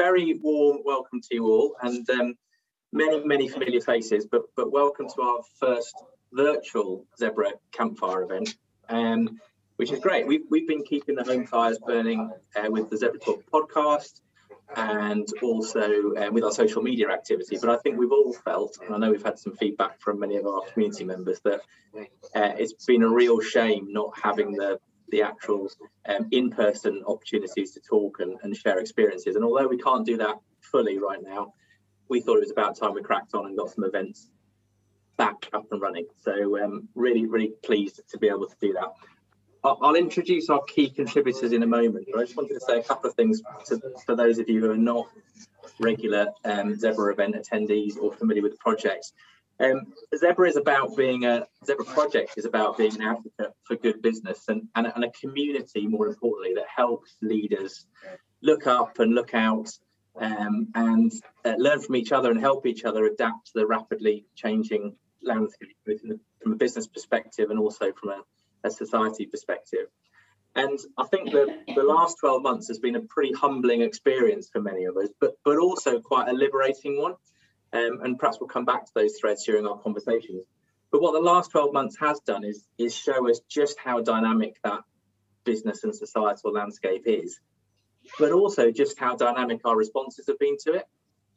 very warm welcome to you all and um, many, many familiar faces, but, but welcome to our first virtual Zebra campfire event, um, which is great. We've, we've been keeping the home fires burning uh, with the Zebra Talk podcast and also uh, with our social media activity. But I think we've all felt, and I know we've had some feedback from many of our community members, that uh, it's been a real shame not having the the actual um, in-person opportunities to talk and, and share experiences. And although we can't do that fully right now, we thought it was about time we cracked on and got some events back up and running. So um, really, really pleased to be able to do that. I'll, introduce our key contributors in a moment, but I just wanted to say a couple of things to, for those of you who are not regular um, Zebra event attendees or familiar with the project. Um, Zebra is about being a Zebra project is about being an advocate for good business and, and, and a community, more importantly, that helps leaders look up and look out um, and uh, learn from each other and help each other adapt to the rapidly changing landscape from a business perspective and also from a, a society perspective. And I think that the last 12 months has been a pretty humbling experience for many of us, but but also quite a liberating one. Um, and perhaps we'll come back to those threads during our conversations. But what the last 12 months has done is, is show us just how dynamic that business and societal landscape is, but also just how dynamic our responses have been to it.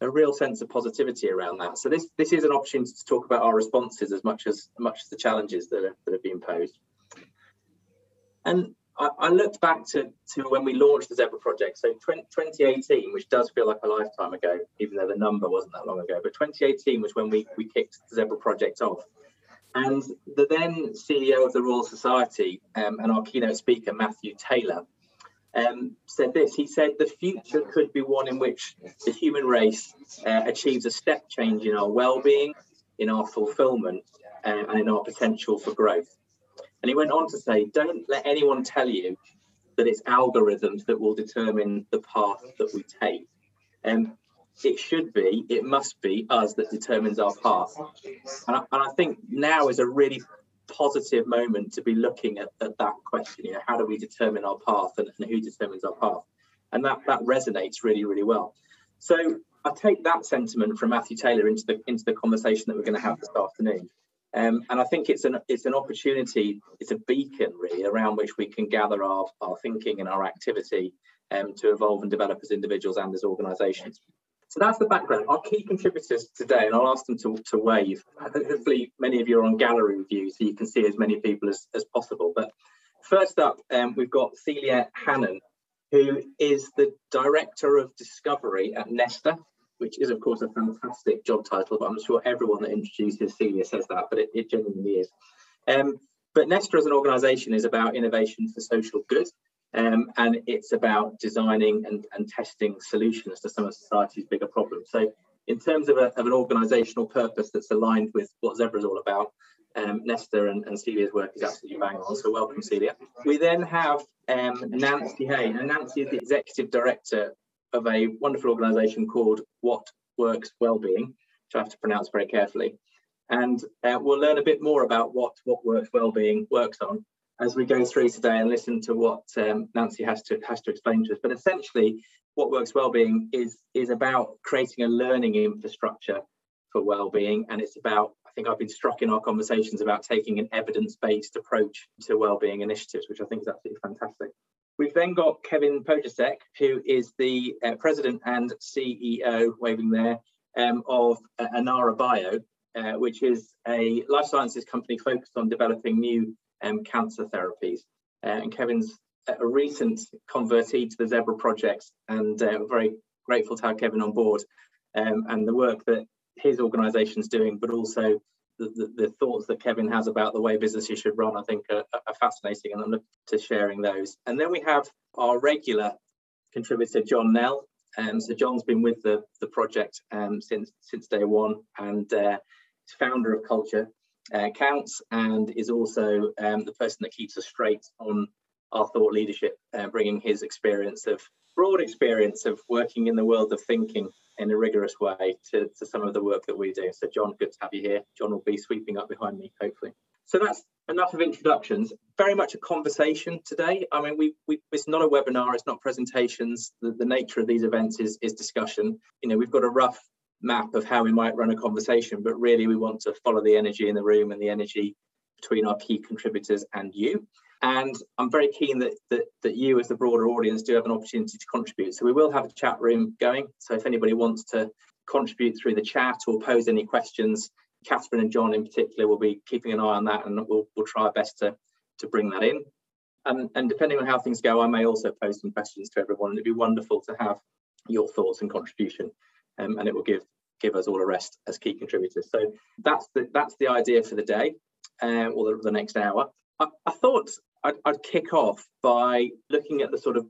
A real sense of positivity around that. So this this is an opportunity to talk about our responses as much as much as the challenges that are, that have been posed. And I, I, looked back to, to when we launched the Zebra project, so 20, 2018, which does feel like a lifetime ago, even though the number wasn't that long ago, but 2018 was when we, we kicked the Zebra project off. And the then CEO of the Royal Society um, and our keynote speaker, Matthew Taylor, um, said this. He said, The future could be one in which the human race uh, achieves a step change in our well being, in our fulfillment, uh, and in our potential for growth. And he went on to say, don't let anyone tell you that it's algorithms that will determine the path that we take. And um, it should be, it must be us that determines our path. And I, and I think now is a really positive moment to be looking at, at that question. You know, how do we determine our path and, and who determines our path? And that, that resonates really, really well. So I take that sentiment from Matthew Taylor into the into the conversation that we're going to have this afternoon. Um, and I think it's an it's an opportunity, it's a beacon really around which we can gather our, our thinking and our activity um, to evolve and develop as individuals and as organisations. So that's the background. Our key contributors today, and I'll ask them to, to wave. Hopefully, many of you are on gallery view, so you can see as many people as, as possible. But first up, um, we've got Celia Hannon, who is the Director of Discovery at Nesta, which is, of course, a fantastic job title, but I'm sure everyone that introduces Celia says that, but it, it genuinely is. Um, but Nesta as an organisation is about innovation for social good, um, and it's about designing and, and testing solutions to some of society's bigger problems. So in terms of, a, of an organisational purpose that's aligned with what Zebra is all about, um, and, and, Celia's work is absolutely bang on. So welcome, Celia. We then have um, Nancy Hey, and Nancy is the executive director of a wonderful organisation called What Works Wellbeing, which I have to pronounce very carefully. And uh, we'll learn a bit more about what What Works Wellbeing works on as we go through today and listen to what um, Nancy has to has to explain to us. But essentially, What Works Wellbeing is is about creating a learning infrastructure for wellbeing, and it's about I think I've been struck in our conversations about taking an evidence-based approach to wellbeing initiatives, which I think is absolutely fantastic. We've then got Kevin Pojasek, who is the uh, president and CEO, waving there, um, of uh, Anara Bio, uh, which is a life sciences company focused on developing new um, cancer therapies. Uh, and Kevin's a recent convertee to the Zebra project, and uh, very grateful to have Kevin on board um, and the work that his organisation is doing, but also the, the, thoughts that Kevin has about the way businesses should run, I think, are, are fascinating, and I'm looking to sharing those. And then we have our regular contributor, John Knell. Um, so John's been with the, the project um, since since day one, and uh, founder of Culture uh, Counts, and is also um, the person that keeps us straight on our thought leadership, uh, bringing his experience of broad experience of working in the world of thinking in a rigorous way to, to some of the work that we do. So John, good to have you here. John will be sweeping up behind me, hopefully. So that's enough of introductions. Very much a conversation today. I mean, we, we it's not a webinar, it's not presentations. The, the nature of these events is, is discussion. You know, we've got a rough map of how we might run a conversation, but really we want to follow the energy in the room and the energy between our key contributors and you. And I'm very keen that, that, that you as the broader audience do have an opportunity to contribute. So we will have a chat room going. So if anybody wants to contribute through the chat or pose any questions, Catherine and John in particular will be keeping an eye on that and we'll, we'll try our best to, to bring that in. Um, and depending on how things go, I may also pose some questions to everyone. And it'd be wonderful to have your thoughts and contribution. Um, and it will give give us all a rest as key contributors. So that's the that's the idea for the day, uh, or the, the next hour. I, I thought I'd, I'd kick off by looking at the sort of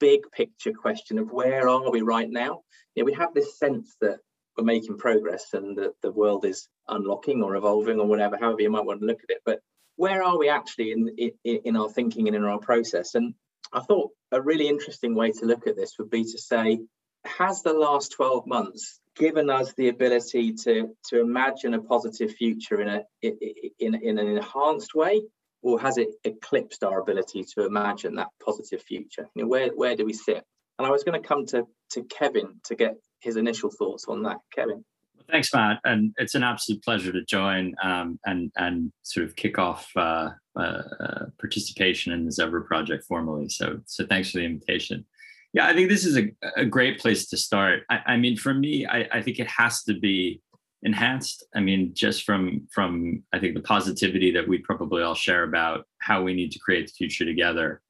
big picture question of where are we right now? You know, we have this sense that we're making progress and that the world is unlocking or evolving or whatever, however you might want to look at it. But where are we actually in, in, in our thinking and in our process? And I thought a really interesting way to look at this would be to say, has the last 12 months given us the ability to, to imagine a positive future in, a, in, in an enhanced way? Or has it eclipsed our ability to imagine that positive future? You know, where, where do we sit? And I was going to come to, to Kevin to get his initial thoughts on that. Kevin. Thanks, Matt, and it's an absolute pleasure to join um, and and sort of kick off uh, uh, participation in the Zebra project formally. So so thanks for the invitation. Yeah, I think this is a, a great place to start. I, I mean, for me, I, I think it has to be enhanced. I mean, just from from I think the positivity that we probably all share about how we need to create the future together.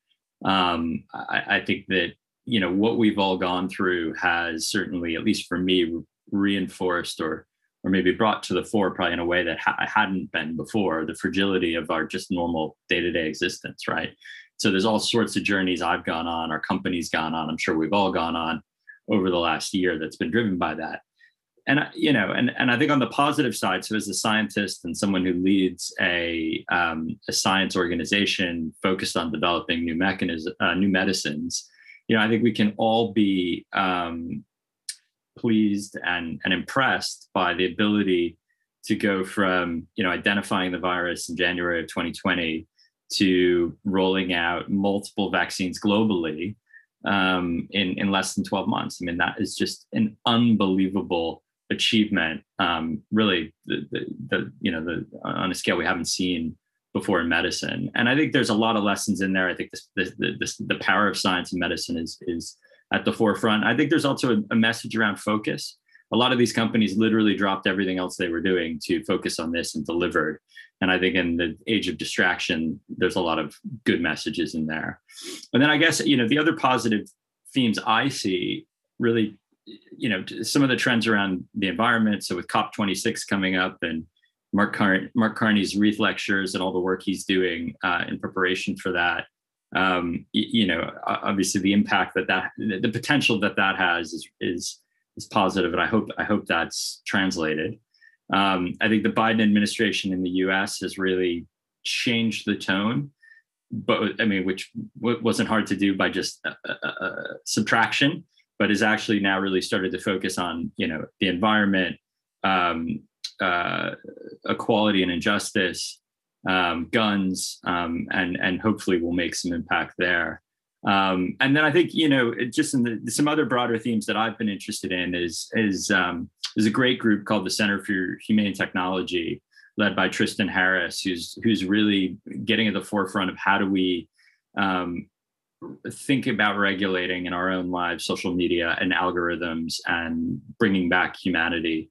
Um, I, I think that you know what we've all gone through has certainly at least for me reinforced or or maybe brought to the fore probably in a way that ha- I hadn't been before the fragility of our just normal day-to-day existence right so there's all sorts of journeys i've gone on our company's gone on i'm sure we've all gone on over the last year that's been driven by that and you know and, and i think on the positive side so as a scientist and someone who leads a, um, a science organization focused on developing new mechanisms uh, new medicines you know, I think we can all be um, pleased and, and impressed by the ability to go from, you know, identifying the virus in January of 2020 to rolling out multiple vaccines globally um, in, in less than 12 months. I mean, that is just an unbelievable achievement. Um, really, the, the, the, you know, the, on a scale we haven't seen before in medicine. And I think there's a lot of lessons in there. I think this, this, this, the power of science and medicine is, is at the forefront. I think there's also a, a message around focus. A lot of these companies literally dropped everything else they were doing to focus on this and delivered. And I think in the age of distraction, there's a lot of good messages in there. And then I guess, you know, the other positive themes I see really, you know, some of the trends around the environment. So with COP26 coming up and Mark, Car- Mark Carney's Reith lectures and all the work he's doing uh, in preparation for that. Um, you, you know, obviously the impact that that the potential that that has is is is positive, and I hope I hope that's translated. Um, I think the Biden administration in the U.S. has really changed the tone, but I mean, which w- wasn't hard to do by just uh, uh, uh, subtraction, but is actually now really started to focus on you know the environment, um, uh, equality and injustice, um, guns, um, and and hopefully we'll make some impact there. Um, and then I think you know just in the, some other broader themes that I've been interested in is is um, there's a great group called the Center for Humane Technology, led by Tristan Harris, who's who's really getting at the forefront of how do we um, think about regulating in our own lives social media and algorithms and bringing back humanity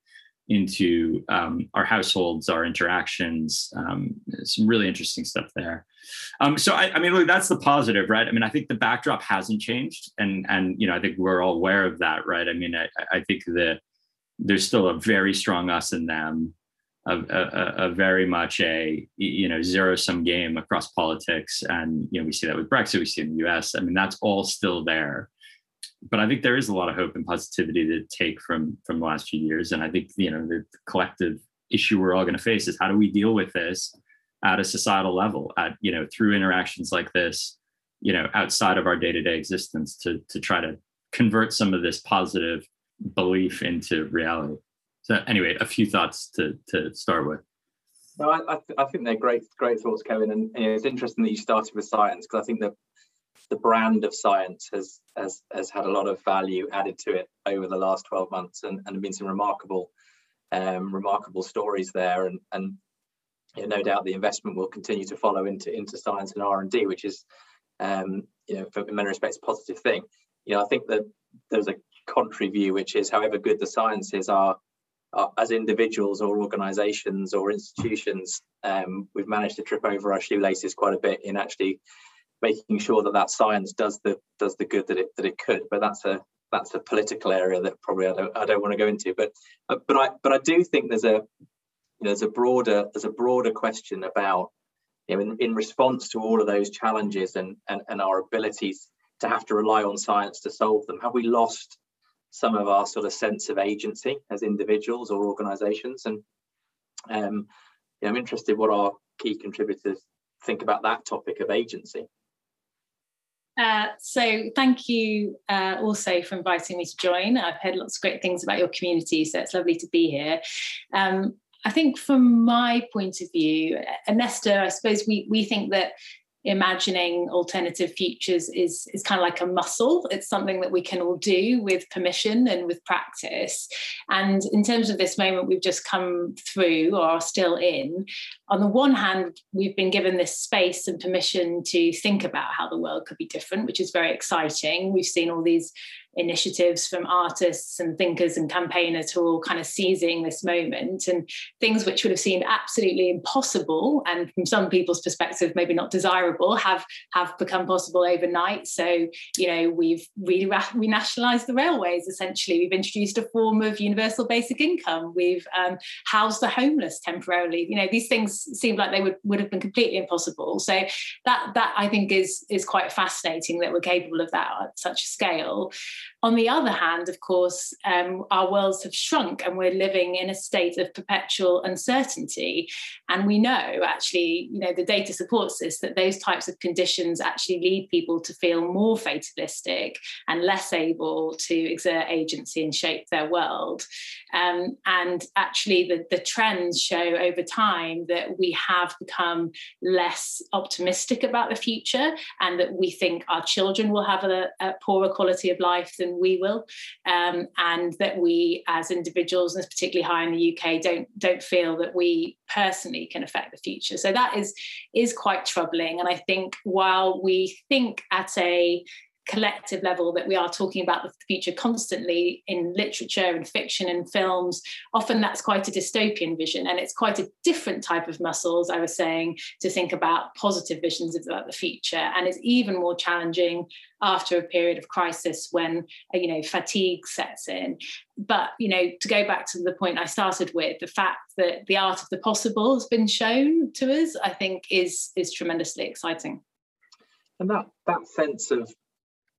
into um, our households, our interactions. Um, some really interesting stuff there. Um, so I, I, mean, look, that's the positive, right? I mean, I think the backdrop hasn't changed, and and you know, I think we're all aware of that, right? I mean, I, I think that there's still a very strong us and them, a, a, a very much a you know zero sum game across politics, and you know, we see that with Brexit, we see in the U.S. I mean, that's all still there but I think there is a lot of hope and positivity to take from from the last few years. And I think you know the collective issue we're all going to face is how do we deal with this at a societal level, at you know through interactions like this, you know outside of our day to day existence to to try to convert some of this positive belief into reality. So anyway, a few thoughts to to start with. No, I, I, th- I, think they're great, great thoughts, Kevin. And it's interesting that you started with science because I think the the brand of science has has has had a lot of value added to it over the last 12 months, and and been some remarkable um, remarkable stories there. And and you know, no doubt the investment will continue to follow into into science and R and D, which is um, you know, for, in many respects, a positive thing. You know, I think that there's a contrary view, which is however good the sciences are, are as individuals or organizations or institutions, um, we've managed to trip over our shoelaces quite a bit in actually making sure that that science does the does the good that it that it could. But that's a that's a political area that probably I don't I don't want to go into. But but I but I do think there's a you know, there's a broader there's a broader question about you know in, in response to all of those challenges and, and and our abilities to have to rely on science to solve them have we lost some of our sort of sense of agency as individuals or organizations and um yeah, i'm interested what our key contributors think about that topic of agency uh, so thank you uh, also for inviting me to join. I've heard lots of great things about your community, so it's lovely to be here. Um, I think from my point of view, Nesta, I suppose we we think that imagining alternative futures is is kind of like a muscle. It's something that we can all do with permission and with practice. And in terms of this moment we've just come through or are still in on the one hand we've been given this space and permission to think about how the world could be different which is very exciting. We've seen all these initiatives from artists and thinkers and campaigners who are all kind of seizing this moment and things which would have seemed absolutely impossible and from some people's perspective maybe not desirable have have become possible overnight. So you know we've really renationalized the railways essentially. We've introduced a form of universal basic income. We've um, housed the homeless temporarily. You know these things seem like they would would have been completely impossible. So that that i think is is quite fascinating that we're capable of that at such a scale on the other hand, of course, um, our worlds have shrunk and we're living in a state of perpetual uncertainty. And we know actually, you know, the data supports this that those types of conditions actually lead people to feel more fatalistic and less able to exert agency and shape their world. Um, and actually, the, the trends show over time that we have become less optimistic about the future and that we think our children will have a, a poorer quality of life life than we will, um, and that we as individuals, and particularly high in the UK, don't don't feel that we personally can affect the future. So that is is quite troubling. And I think while we think at a collective level that we are talking about the future constantly in literature and fiction and films often that's quite a dystopian vision and it's quite a different type of muscles i was saying to think about positive visions about the future. And it's even more challenging after a period of crisis when uh, you know fatigue sets in. But you know to go back to the point i started with the fact that the art of the possible has been shown to us i think is is tremendously exciting. And that that sense of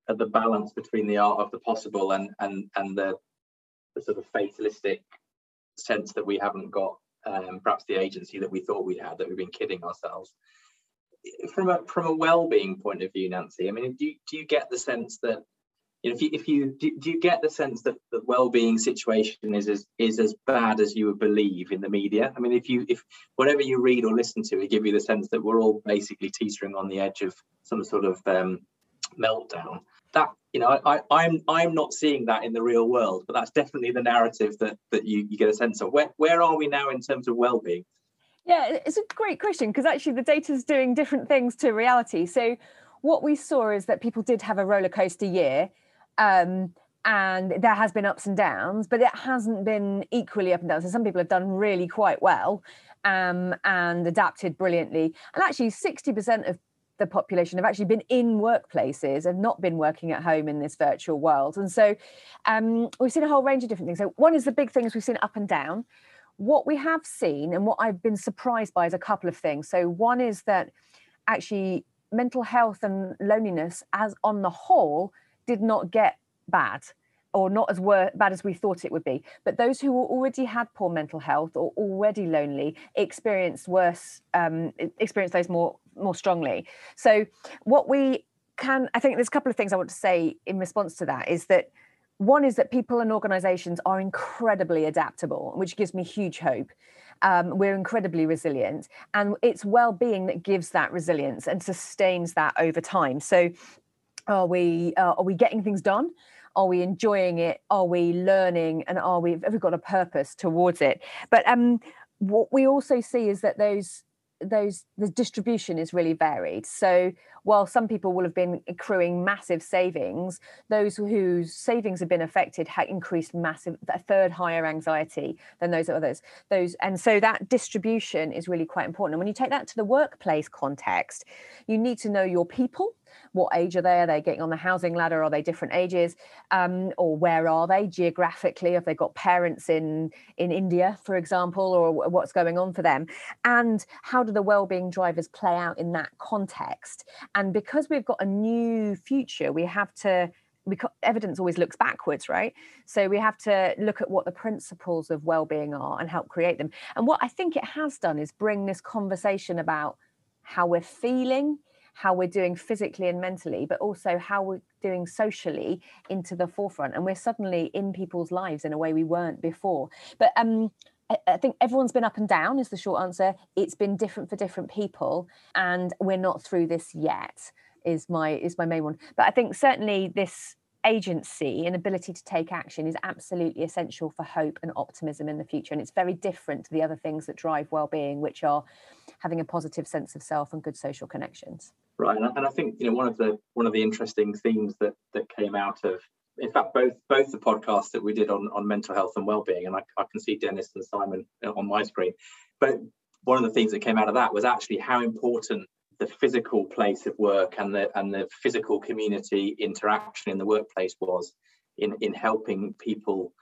at the balance between the art of the possible and and and the, the sort of fatalistic sense that we haven't got um, perhaps the agency that we thought we had that we've been kidding ourselves. From a from a well-being point of view nancy i mean do you, do you get the sense that you know, if you if you do, do you get the sense that the well-being situation is as is as bad as you would believe in the media? I mean if you if whatever you read or listen to it give you the sense that we're all basically teetering on the edge of some sort of um, meltdown that you know I, I'm I'm not seeing that in the real world, but that's definitely the narrative that that you, you get a sense of. Where where are we now in terms of well-being? Yeah, it's a great question because actually the data is doing different things to reality. So what we saw is that people did have a roller coaster year. Um, and there has been ups and downs, but it hasn't been equally up and down. So some people have done really quite well um, and adapted brilliantly. And actually, 60% of the population have actually been in workplaces have not been working at home in this virtual world. And so um, we've seen a whole range of different things. So one is the big things we've seen up and down. What we have seen and what I've been surprised by is a couple of things. So one is that actually mental health and loneliness as on the whole did not get bad or not as wor- bad as we thought it would be. But those who already had poor mental health or already lonely experienced worse, um, experienced those more more strongly. So what we can, I think there's a couple of things I want to say in response to that is that one is that people and organizations are incredibly adaptable, which gives me huge hope. Um, we're incredibly resilient, and it's well-being that gives that resilience and sustains that over time. So, are we uh, are we getting things done? Are we enjoying it? Are we learning? And are we have we got a purpose towards it? But um, what we also see is that those those the distribution is really varied. So while some people will have been accruing massive savings those whose savings have been affected had increased massive a third higher anxiety than those others those and so that distribution is really quite important and when you take that to the workplace context you need to know your people what age are they? Are they getting on the housing ladder? Are they different ages? Um, or where are they geographically? Have they got parents in in India, for example, or what's going on for them? And how do the well-being drivers play out in that context? And because we've got a new future, we have to evidence always looks backwards right so we have to look at what the principles of well-being are and help create them and what i think it has done is bring this conversation about how we're feeling how we're doing physically and mentally, but also how we're doing socially into the forefront. And we're suddenly in people's lives in a way we weren't before. But um, I think everyone's been up and down, is the short answer. It's been different for different people, and we're not through this yet. Is my is my main one. But I think certainly this agency and ability to take action is absolutely essential for hope and optimism in the future. And it's very different to the other things that drive well-being, which are having a positive sense of self and good social connections. Right, and I, think you know one of the one of the interesting themes that that came out of in fact both both the podcasts that we did on on mental health and well-being and I, I can see dennis and simon uh, on my screen but one of the things that came out of that was actually how important the physical place of work and the and the physical community interaction in the workplace was in in helping people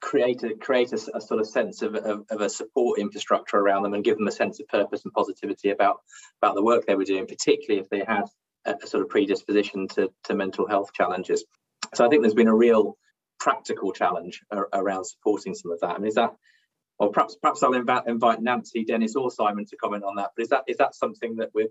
create a create a, a sort of sense of, of, of, a support infrastructure around them and give them a sense of purpose and positivity about about the work they were doing, particularly if they had a, a sort of predisposition to, to mental health challenges. So I think there's been a real practical challenge around supporting some of that. I mean, is that or perhaps perhaps I'll invite, invite Nancy, Dennis, or Simon to comment on that. But is that is that something that we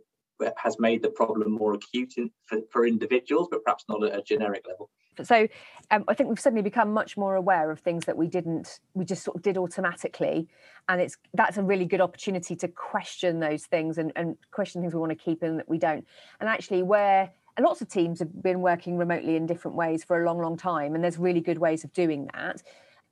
has made the problem more acute in, for, for individuals, but perhaps not at a generic level? So um, I think we've suddenly become much more aware of things that we didn't, we just sort of did automatically, and it's that's a really good opportunity to question those things and, and question things we want to keep and that we don't. And actually, where and lots of teams have been working remotely in different ways for a long, long time, and there's really good ways of doing that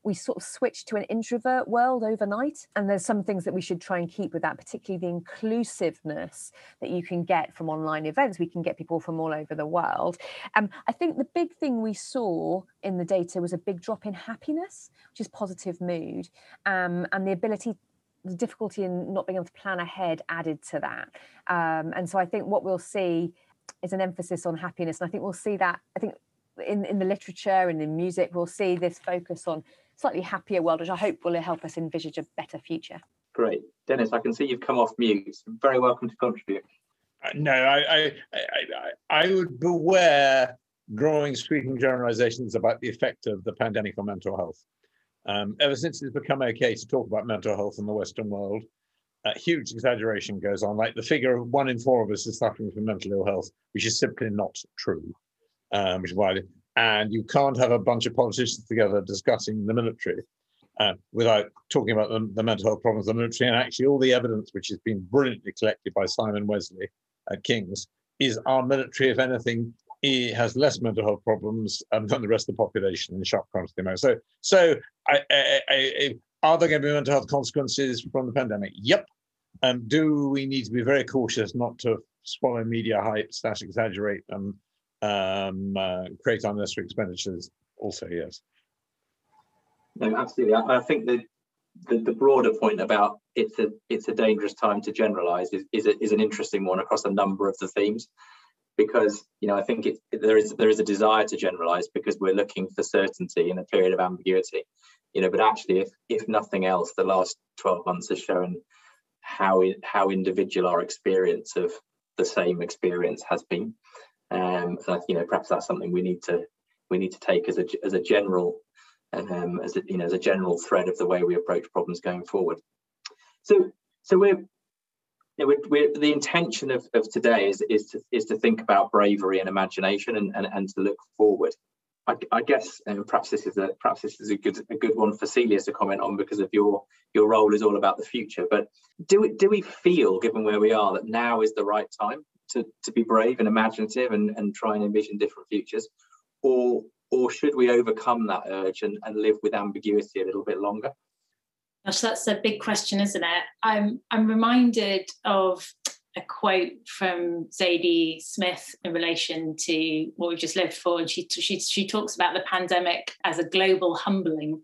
we sort of switched to an introvert world overnight. And there's some things that we should try and keep with that, particularly the inclusiveness that you can get from online events. We can get people from all over the world. Um, I think the big thing we saw in the data was a big drop in happiness, which is positive mood, um, and the ability the difficulty in not being able to plan ahead added to that. Um, and so I think what we'll see is an emphasis on happiness. And I think we'll see that, I think in, in the literature and in music, we'll see this focus on slightly happier world, which I hope will help us envisage a better future. Great. Dennis, I can see you've come off mute. Very welcome to contribute. Uh, no, I, I, I, I would beware drawing sweeping generalizations about the effect of the pandemic on mental health. Um, ever since it's become okay to talk about mental health in the Western world, a huge exaggeration goes on. Like the figure of one in four of us is suffering from mental ill health, which is simply not true. Um, which is why and you can't have a bunch of politicians together discussing the military uh, without talking about the, the, mental health problems of the military. And actually, all the evidence which has been brilliantly collected by Simon Wessely at King's is our military, if anything, has less mental health problems um, than the rest of the population in sharp contrast to the So, so I, I, I, are there going to be mental health consequences from the pandemic? Yep. Um, do we need to be very cautious not to swallow media hype slash exaggerate and um, uh, create unnecessary expenditures also, yes. No, absolutely. I, I think the, the, the broader point about it's a it's a dangerous time to generalize is is, a, is an interesting one across a number of the themes because you know I think it, there is there is a desire to generalize because we're looking for certainty in a period of ambiguity, you know. But actually, if if nothing else, the last twelve months has shown how how individual our experience of the same experience has been, um, so you know, perhaps that's something we need to we need to take as a as a general um, as a, you know as a general thread of the way we approach problems going forward. So so we're know, we're, we're, the intention of, of today is, is to is to think about bravery and imagination and, and, and to look forward. I, I guess and perhaps this is a perhaps this is a good a good one for Celia to comment on because of your your role is all about the future. But do we do we feel, given where we are, that now is the right time to, to be brave and imaginative and, and try and envision different futures? Or or should we overcome that urge and, and live with ambiguity a little bit longer? Gosh, that's a big question, isn't it? I'm I'm reminded of a quote from Zadie Smith in relation to what we've just lived for, and she she she talks about the pandemic as a global humbling,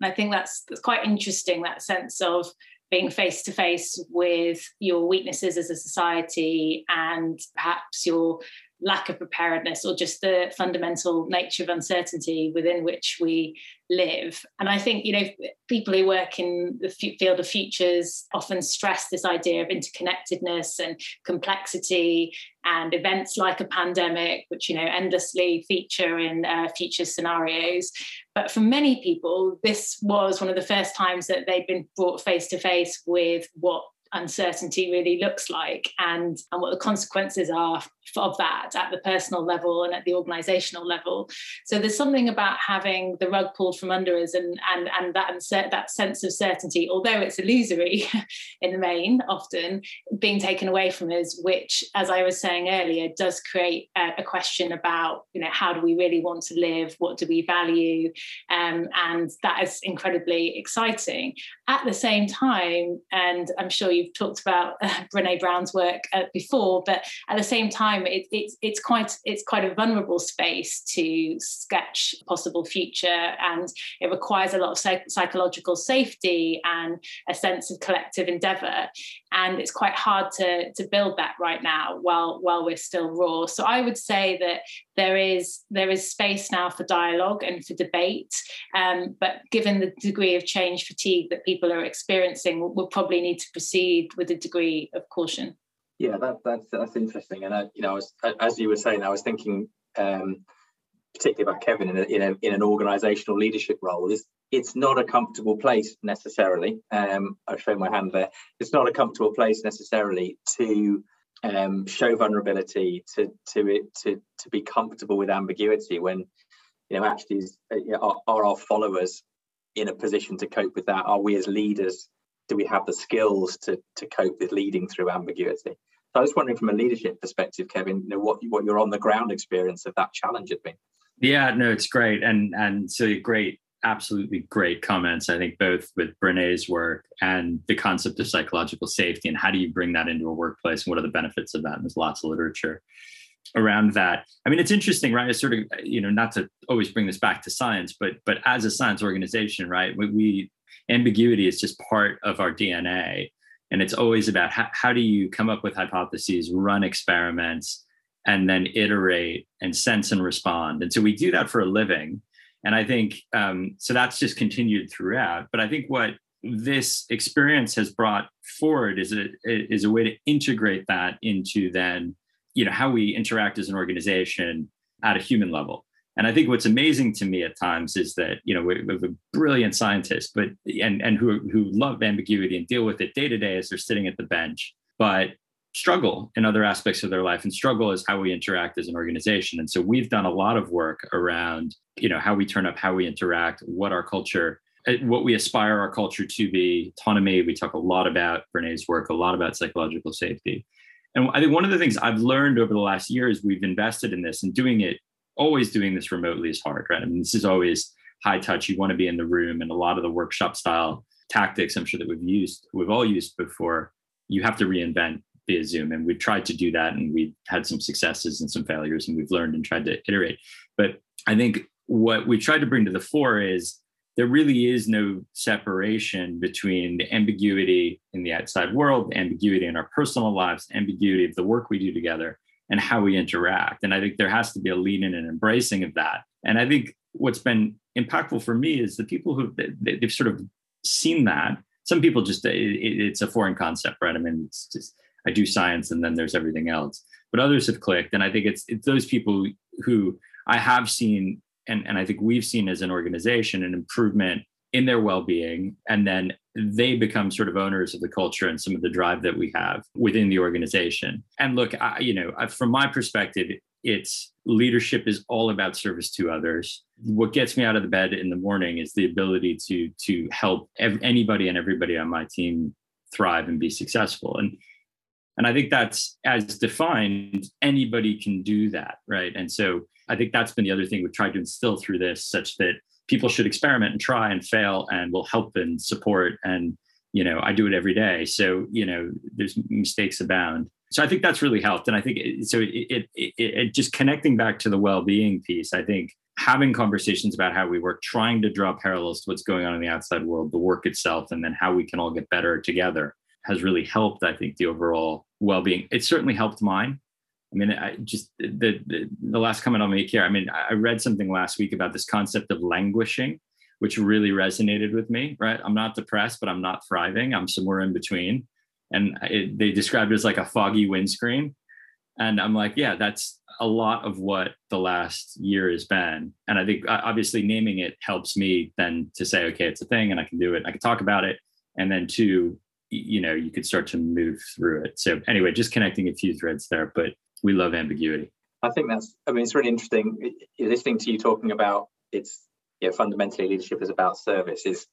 and I think that's that's quite interesting. That sense of being face to face with your weaknesses as a society and perhaps your lack of preparedness or just the fundamental nature of uncertainty within which we live. And I think, you know, people who work in the field of futures often stress this idea of interconnectedness and complexity and events like a pandemic, which, you know, endlessly feature in uh, future scenarios. But for many people, this was one of the first times that they'd been brought face to face with what uncertainty really looks like and, and what the consequences are of that at the personal level and at the organizational level. So there's something about having the rug pulled from under us and and and that that sense of certainty, although it's illusory in the main, often being taken away from us, which, as I was saying earlier, does create a, a question about you know how do we really want to live, what do we value, um, and that is incredibly exciting. At the same time, and I'm sure you've talked about uh, Brene Brown's work uh, before, but at the same time it, it's it's quite it's quite a vulnerable space to sketch a possible future and it requires a lot of psych- psychological safety and a sense of collective endeavor. And it's quite hard to to build that right now while while we're still raw. So i would say that there is there is space now for dialogue and for debate um, but given the degree of change fatigue that people are experiencing we'll, we'll probably need to proceed with a degree of caution yeah, that, that's that's interesting. And I, you know, I was, as you were saying, I was thinking um, particularly about Kevin in, a, in, a, in an organisational leadership role. It's it's not a comfortable place necessarily. Um, I've my hand there. It's not a comfortable place necessarily to um, show vulnerability, to to to to be comfortable with ambiguity when you know actually is, uh, are, are our followers in a position to cope with that? Are we as leaders do we have the skills to to cope with leading through ambiguity? So I was wondering from a leadership perspective, Kevin, you know, what what your on the ground experience of that challenge has been. Yeah, no, it's great, and and so great, absolutely great comments. I think both with Brene's work and the concept of psychological safety, and how do you bring that into a workplace, and what are the benefits of that? And there's lots of literature around that. I mean, it's interesting, right? It's sort of you know not to always bring this back to science, but but as a science organization, right, we, we ambiguity is just part of our DNA. And it's always about how, how do you come up with hypotheses, run experiments, and then iterate and sense and respond. And so we do that for a living. And I think um, so that's just continued throughout. But I think what this experience has brought forward is a is a way to integrate that into then you know how we interact as an organization at a human level and I think what's amazing to me at times is that you know we, have a brilliant scientist, but and and who who love ambiguity and deal with it day to day as they're sitting at the bench, but struggle in other aspects of their life. And struggle is how we interact as an organization. And so we've done a lot of work around you know how we turn up how we interact what our culture uh, what we aspire our culture to be. Autonomy we talk a lot about brene's work a lot about psychological safety. And i think one of the things i've learned over the last year is we've invested in this and doing it always doing this remotely is hard, right? I mean, this is always high touch. You want to be in the room, and a lot of the workshop style tactics I'm sure that we've used, we've all used before, you have to reinvent via Zoom. And we've tried to do that, and we've had some successes and some failures, and we've learned and tried to iterate. But I think what we tried to bring to the fore is there really is no separation between the ambiguity in the outside world, ambiguity in our personal lives, ambiguity of the work we do together, and how we interact. And I think there has to be a lean in and embracing of that. And I think what's been impactful for me is the people who they've sort of seen that. Some people just it's a foreign concept, right? I mean, it's just I do science and then there's everything else. But others have clicked, and I think it's it's those people who I have seen, and and I think we've seen as an organization an improvement in their well-being and then they become sort of owners of the culture and some of the drive that we have within the organization and look I, you know from my perspective it's leadership is all about service to others. What gets me out of the bed in the morning is the ability to to help ev- anybody and everybody on my team thrive and be successful. And and I think that's as defined, anybody can do that, right? And so I think that's been the other thing we've tried to instill through this, such that people should experiment and try and fail, and will help and support. And you know, I do it every day, so you know, there's mistakes abound. So I think that's really helped, and I think it, so. It, it, it just connecting back to the well-being piece. I think having conversations about how we work, trying to draw parallels to what's going on in the outside world, the work itself, and then how we can all get better together has really helped, I think, the overall well-being. It certainly helped mine. I mean, I just the, the, the last comment I'll make here. I mean, I read something last week about this concept of languishing, which really resonated with me. Right, I'm not depressed, but I'm not thriving. I'm somewhere in between, and it, they described it as like a foggy windscreen. And I'm like, yeah, that's a lot of what the last year has been. And I think uh, obviously naming it helps me then to say, okay, it's a thing, and I can do it. I can talk about it, and then two, you know you could start to move through it so anyway just connecting a few threads there but we love ambiguity i think that's i mean it's really interesting listening to you talking about it's yeah fundamentally leadership is about service is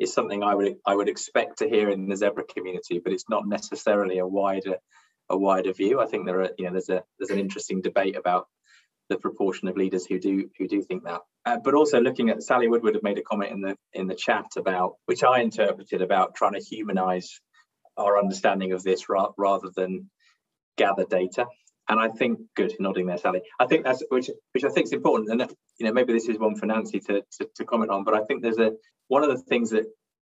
is something i would i would expect to hear in the zebra community but it's not necessarily a wider a wider view i think there are you know there's a there's an interesting debate about the proportion of leaders who do who do think that. Uh, but also looking at Sally Woodward have made a comment in the in the chat about which I interpreted about trying to humanize our understanding of this ra- rather than gather data. And I think good nodding there, Sally. I think that's which which I think is important. And you know, maybe this is one for Nancy to, to, to comment on. But I think there's a one of the things that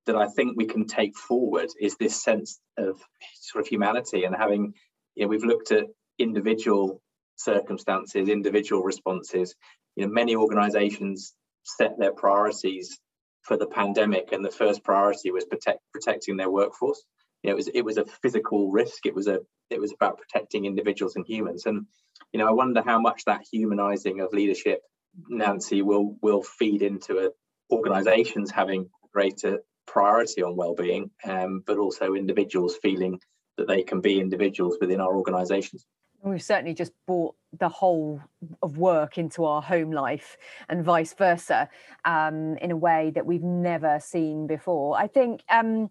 that I think we can take forward is this sense of sort of humanity and having, you know, we've looked at individual circumstances, individual responses. You know, many organizations set their priorities for the pandemic, and the first priority was protect, protecting their workforce you know, it was it was a physical risk. It was a it was about protecting individuals and humans. And you know, I wonder how much that humanizing of leadership, Nancy, will will feed into a, organizations having greater priority on well-being, um, but also individuals feeling that they can be individuals within our organizations. We've certainly just brought the whole of work into our home life and vice versa um, in a way that we've never seen before. I think. Um,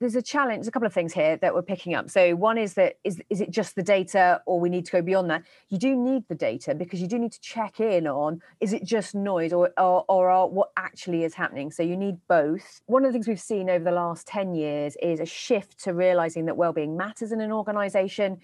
there's a challenge a couple of things here that we're picking up so one is that is, is it just the data or we need to go beyond that you do need the data because you do need to check in on is it just noise or or, or, what actually is happening so you need both one of the things we've seen over the last 10 years is a shift to realizing that well-being matters in an organization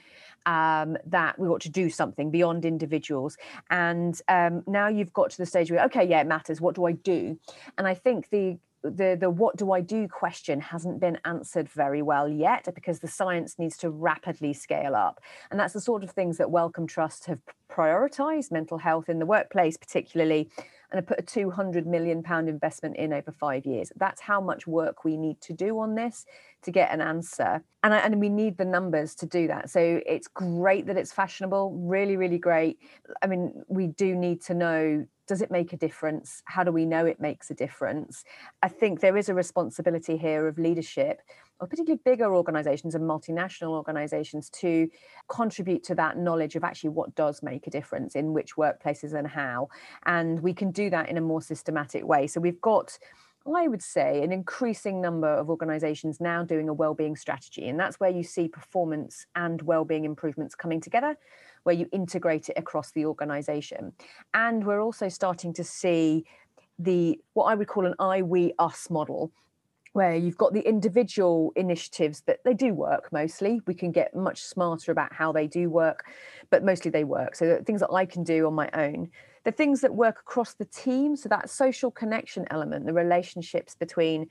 um, that we ought to do something beyond individuals. And um, now you've got to the stage where, okay, yeah, it matters. What do I do? And I think the the the what do I do question hasn't been answered very well yet because the science needs to rapidly scale up. And that's the sort of things that Wellcome Trust have prioritized mental health in the workplace, particularly, and have put a 200 million pound investment in over five years. That's how much work we need to do on this to get an answer. And, I, and we need the numbers to do that. So it's great that it's fashionable, really, really great. I mean, we do need to know does it make a difference? How do we know it makes a difference? I think there is a responsibility here of leadership, or particularly bigger organizations and multinational organizations, to contribute to that knowledge of actually what does make a difference in which workplaces and how. And we can do that in a more systematic way. So we've got I would say, an increasing number of organizations now doing a well-being strategy. And that's where you see performance and well-being improvements coming together where you integrate it across the organization. And we're also starting to see the what I would call an I, we, us model, where you've got the individual initiatives that they do work mostly. We can get much smarter about how they do work, but mostly they work. So the things that I can do on my own. The things that work across the team, so that social connection element, the relationships between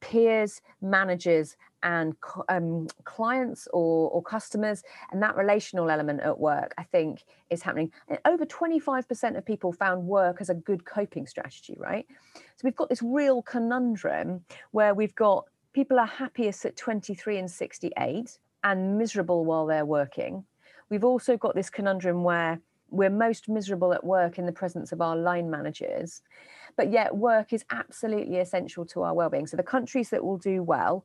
peers, managers, and um, clients or, or, customers, and that relational element at work, I think, is happening. And over 25% of people found work as a good coping strategy, right? So we've got this real conundrum where we've got people are happiest at 23 and 68 and miserable while they're working. We've also got this conundrum where we're most miserable at work in the presence of our line managers but yet work is absolutely essential to our well-being so the countries that will do well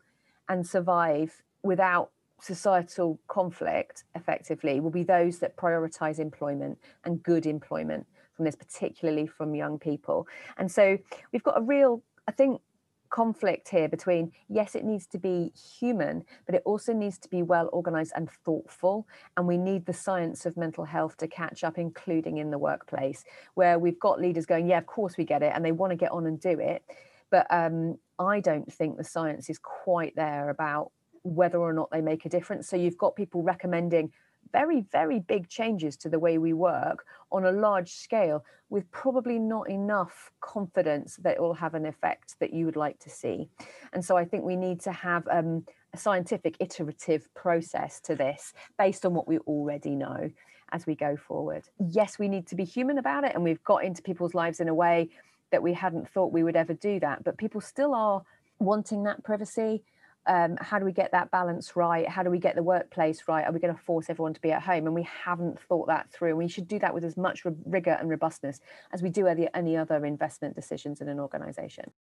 and survive without societal conflict effectively will be those that prioritize employment and good employment from this, particularly from young people. And so we've got a real, I think, conflict here between yes it needs to be human but it also needs to be well organized and thoughtful. And we need the science of mental health to catch up including in the workplace where we've got leaders going yeah of course we get it and they want to get on and do it. But um, i don't think the science is quite there about whether or not they make a difference. So you've got people recommending very, very big changes to the way we work on a large scale with probably not enough confidence that it will have an effect that you would like to see. And so I think we need to have um, a scientific iterative process to this based on what we already know as we go forward. Yes, we need to be human about it, and we've got into people's lives in a way that we hadn't thought we would ever do that, but people still are wanting that privacy um, how do we get that balance right? How do we get the workplace right? Are we going to force everyone to be at home? And we haven't thought that through. And we should do that with as much rigor and robustness as we do any, other investment decisions in an organisation.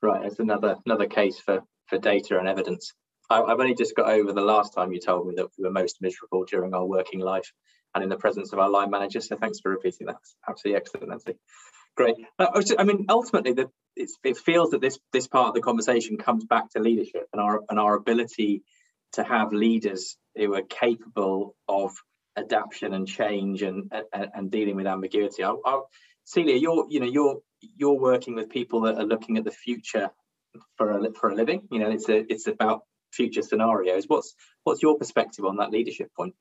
Right, it's another another case for for data and evidence. I, I've only just got over the last time you told me that we were most miserable during our working life and in the presence of our line manager. So thanks for repeating that. absolutely excellent, Nancy. Great. Uh, I mean, ultimately, the, it feels that this this part of the conversation comes back to leadership and our and our ability to have leaders who are capable of adaptation and change and and, and dealing with ambiguity. I, I, Celia, you're you know you're you're working with people that are looking at the future for a for a living. You know, it's a it's about future scenarios. What's what's your perspective on that leadership point?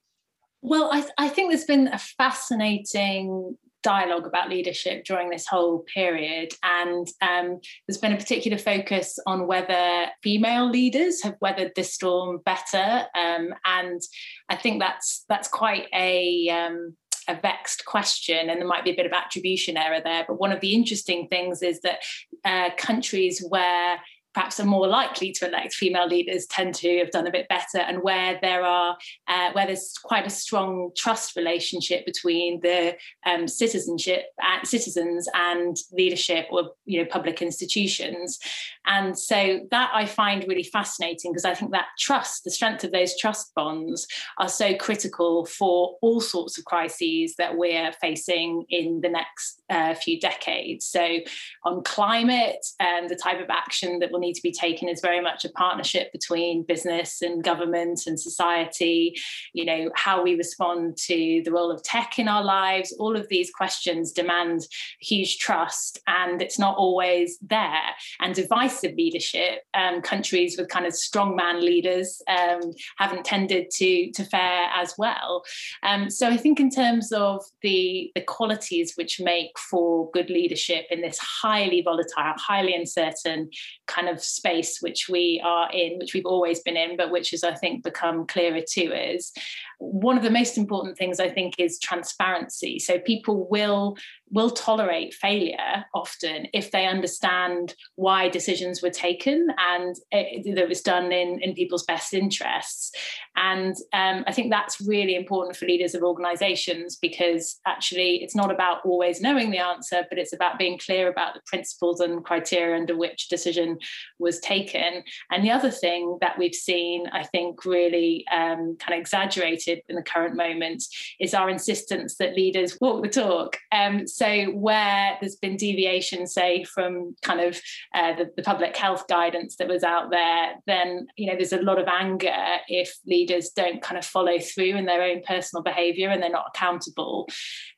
Well, I, I think there's been a fascinating dialogue about leadership during this whole period. And um, there's been a particular focus on whether female leaders have weathered this storm better. Um, and I think that's that's quite a um, a vexed question, and there might be a bit of attribution error there. But one of the interesting things is that uh, countries where perhaps are more likely to elect female leaders tend to have done a bit better and where there are uh, where there's quite a strong trust relationship between the um, citizenship uh, citizens and leadership or you know public institutions. And so that i find really fascinating because i think that trust the strength of those trust bonds are so critical for all sorts of crises that we're facing in the next uh, few decades. So on climate and the type of action that will need need to be taken is very much a partnership between business and government and society. You know how we respond to the role of tech in our lives. All of these questions demand huge trust and it's not always there. And divisive leadership um, countries with kind of strongman leaders um, haven't tended to to fare as well. Um, so i think in terms of the the qualities which make for good leadership in this highly volatile highly uncertain kind of of space which we are in, which we've always been in, but which has, I think, become clearer to us. One of the most important things, I think, is transparency. So people will will tolerate failure often if they understand why decisions were taken and that it was done in, in people's best interests. And um, I think that's really important for leaders of organizations because actually it's not about always knowing the answer, but it's about being clear about the principles and criteria under which decision was taken. And the other thing that we've seen, I think, really um, kind of exaggerated in the current moment is our insistence that leaders walk the talk. Um, so where there's been deviation, say from kind of uh, the, the, public health guidance that was out there, then you know there's a lot of anger if leaders don't kind of follow through in their own personal behaviour and they're not accountable.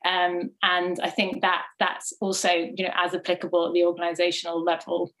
Um, and I think that that's also you know as applicable at the organisational level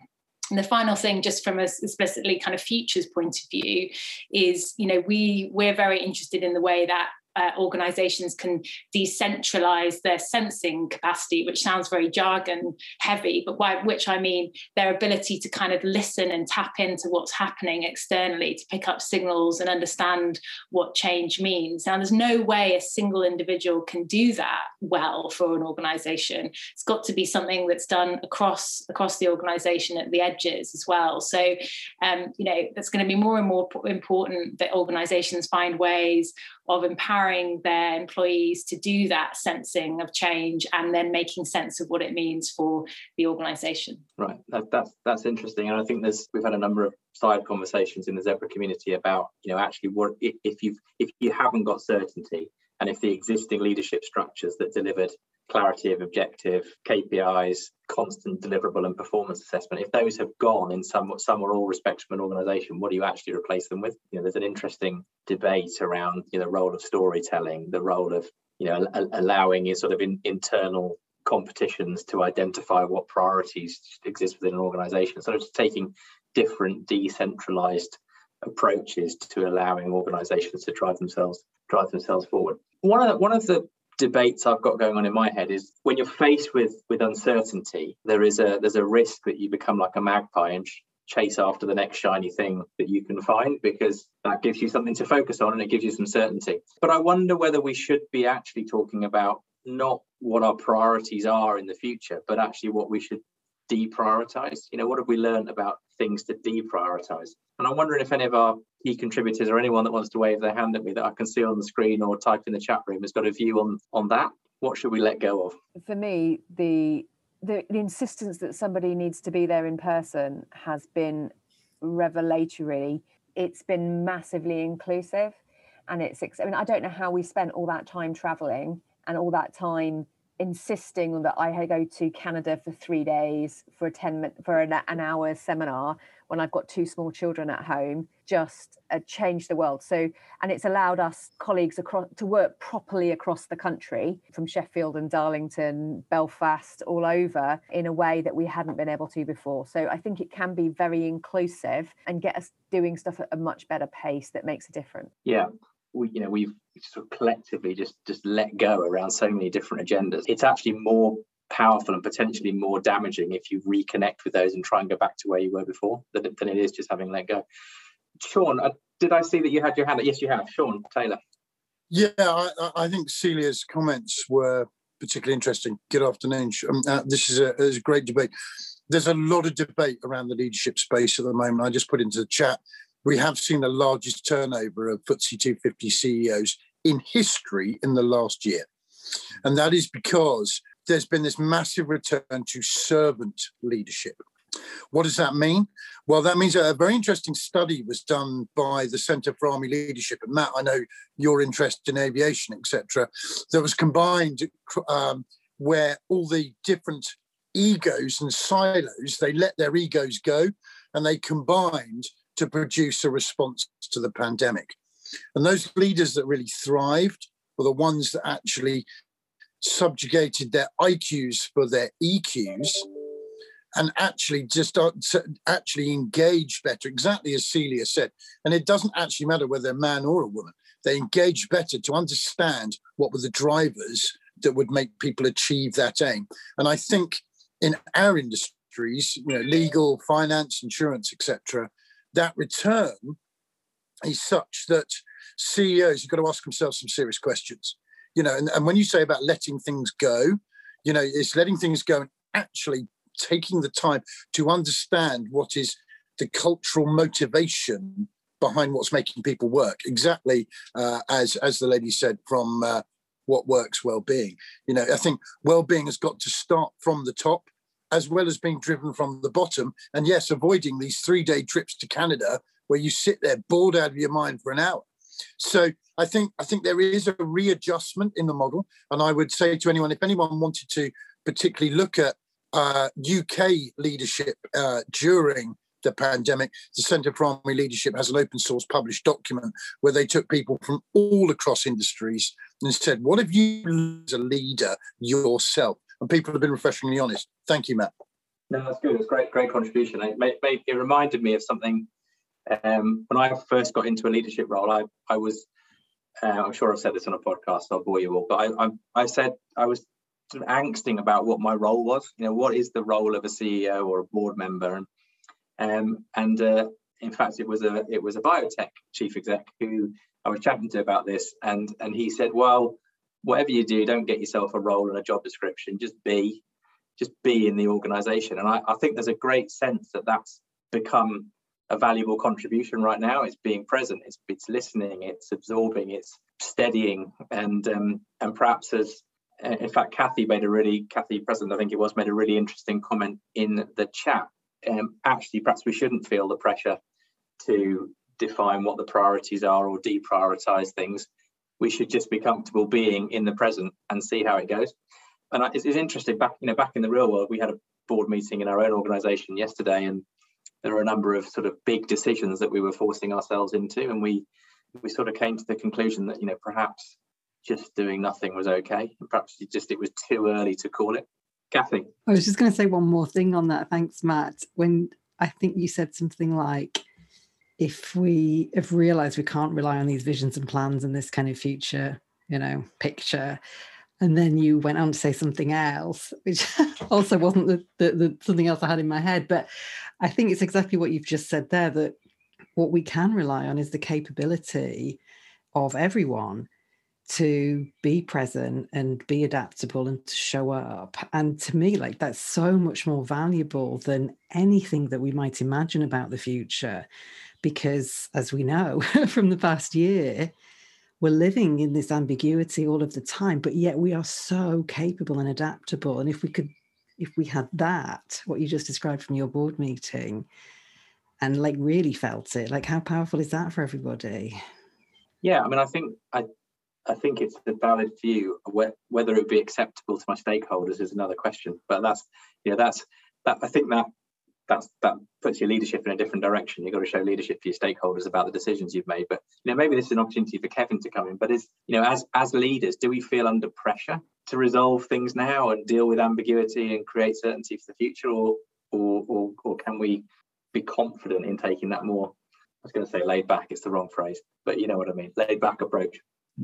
and the final thing just from a explicitly kind of futures point of view is you know we we're very interested in the way that uh, organizations can decentralize their sensing capacity, which sounds very jargon heavy, but by which I mean their ability to kind of listen and tap into what's happening externally to pick up signals and understand what change means. Now, there's no way a single individual can do that well for an organization. It's got to be something that's done across across the organization at the edges as well. So, um, you know, it's going to be more and more important that organizations find ways of empowering their employees to do that sensing of change and then making sense of what it means for the organization. Right, that, that's that's interesting, and I think there's we've had a number of side conversations in the zebra community about you know actually what if you if you haven't got certainty and if the existing leadership structures that delivered clarity of objective, KPIs, constant deliverable and performance assessment, if those have gone in some some or all respects from an organization, what do you actually replace them with? You know, there's an interesting debate around you know, the role of storytelling, the role of you know allowing your sort of in, internal competitions to identify what priorities exist within an organization. So it's taking different decentralized approaches to allowing organizations to drive themselves drive themselves forward. One of the, one of the debates I've got going on in my head is when you're faced with with uncertainty, there is a there's a risk that you become like a magpie and chase after the next shiny thing that you can find because that gives you something to focus on and it gives you some certainty. But I wonder whether we should be actually talking about not what our priorities are in the future, but actually what we should deprioritize. You know, what have we learned about things to deprioritize? And I'm wondering if any of our key contributors or anyone that wants to wave their hand at me that I can see on the screen or type in the chat room has got a view on on that. What should we let go of? For me, the the, the insistence that somebody needs to be there in person has been revelatory. It's been massively inclusive, and it's. I mean, I don't know how we spent all that time traveling and all that time insisting on that I go to Canada for three days for a 10 minute, for an, an hour seminar when I've got two small children at home just uh, changed the world. So, and it's allowed us colleagues across to work properly across the country from Sheffield and Darlington, Belfast, all over in a way that we hadn't been able to before. So, I think it can be very inclusive and get us doing stuff at a much better pace that makes a difference. Yeah, we you know we've sort of collectively just just let go around so many different agendas it's actually more powerful and potentially more damaging if you reconnect with those and try and go back to where you were before than, than it is just having let go. Sean uh, did i see that you had your hand? Up. yes you have. Sean taylor. Yeah i, I think celia's comments were particularly interesting. Good afternoon um, uh, this is a, is a great debate. There's a lot of debate around the leadership space at the moment. I just put into the chat we have seen the largest turnover of FTSE 250 CEOs in history in the last year. And that is because there's been this massive return to servant leadership. What does that mean? Well, that means a very interesting study was done by the Centre for Army Leadership. And Matt, I know your interest in aviation, etc. That was combined um, where all the different egos and silos they let their egos go, and they combined to produce a response to the pandemic. And those leaders that really thrived were the ones that actually subjugated their IQs for their EQs and actually just uh, actually engage better, exactly as Celia said. And it doesn't actually matter whether they're a man or a woman. They engage better to understand what were the drivers that would make people achieve that aim. And I think in our industries, you know, legal, finance, insurance, etc., that return is such that CEOs have got to ask themselves some serious questions. You know, and, and when you say about letting things go, you know, it's letting things go and actually taking the time to understand what is the cultural motivation behind what's making people work. Exactly uh, as as the lady said from uh, what works well-being. You know, I think well-being has got to start from the top as well as being driven from the bottom. And yes, avoiding these three day trips to Canada where you sit there bored out of your mind for an hour. So I think I think there is a readjustment in the model, and I would say to anyone, if anyone wanted to particularly look at uh, UK leadership uh, during the pandemic, the Centre for Army Leadership has an open source published document where they took people from all across industries and said, "What have you as a leader yourself?" and people have been refreshingly honest. Thank you, Matt. No, that's good. It's great, great contribution. It, made, it reminded me of something um, when I first got into a leadership role. I, I was, uh, I'm sure I've said this on a podcast. I'll bore you all, but I, I, I said I was sort of angsting about what my role was. You know, what is the role of a CEO or a board member? And um, and uh, in fact, it was a it was a biotech chief exec who I was chatting to about this, and and he said, well whatever you do, don't get yourself a role and a job description. Just be, just be in the organisation. And I, I think there's a great sense that that's become a valuable contribution right now. It's being present, it's it's listening, it's absorbing, it's steadying and um, and perhaps as in fact Kathy made a really Kathy President I think it was made a really interesting comment in the chat. Um, actually, perhaps we shouldn't feel the pressure to define what the priorities are or deprioritize things. We should just be comfortable being in the present and see how it goes. And it's, it's interesting. Back you know back in the real world, we had a board meeting in our own organisation yesterday, and there were a number of sort of big decisions that we were forcing ourselves into, and we we sort of came to the conclusion that you know perhaps just doing nothing was okay. And perhaps just it was too early to call it. Kathy. I was just going to say one more thing on that. Thanks, Matt. When I think you said something like, if we have realized we can't rely on these visions and plans and this kind of future, you know, picture, and then you went on to say something else, which also wasn't the, the, the something else I had in my head. But I think it's exactly what you've just said there that what we can rely on is the capability of everyone to be present and be adaptable and to show up. And to me, like that's so much more valuable than anything that we might imagine about the future. Because as we know from the past year, we're living in this ambiguity all of the time, but yet we are so capable and adaptable. And if we could, if we had that, what you just described from your board meeting, and like really felt it, like how powerful is that for everybody? Yeah, I mean, I think I, I think it's a valid view. Whether it would be acceptable to my stakeholders is another question. But that's, yeah, that's that. I think that that's that puts your leadership in a different direction. You've got to show leadership to your stakeholders about the decisions you've made. But you know, maybe this is an opportunity for Kevin to come in. But is you know, as as leaders, do we feel under pressure to resolve things now and deal with ambiguity and create certainty for the future, or or or, or can we be confident in taking that more? I was going to say laid back. It's the wrong phrase, but you know what I mean. Laid back approach.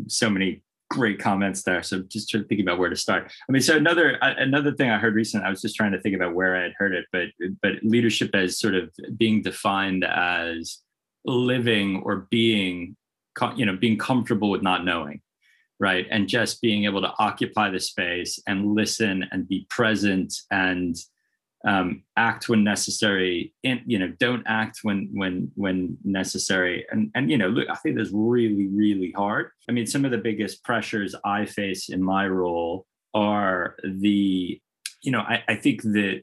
So many great comments there. So just thinking about where to start. I mean, so another another thing I heard recently, I was just trying to think about where I had heard it, but but leadership as sort of being defined as living or being, you know, being comfortable with not knowing, right, and just being able to occupy the space and listen and be present and um, act when necessary in, you know don't act when when when necessary. And and you know look i think that's really really hard. I mean some of the biggest pressures i face in my role are the you know i, I think that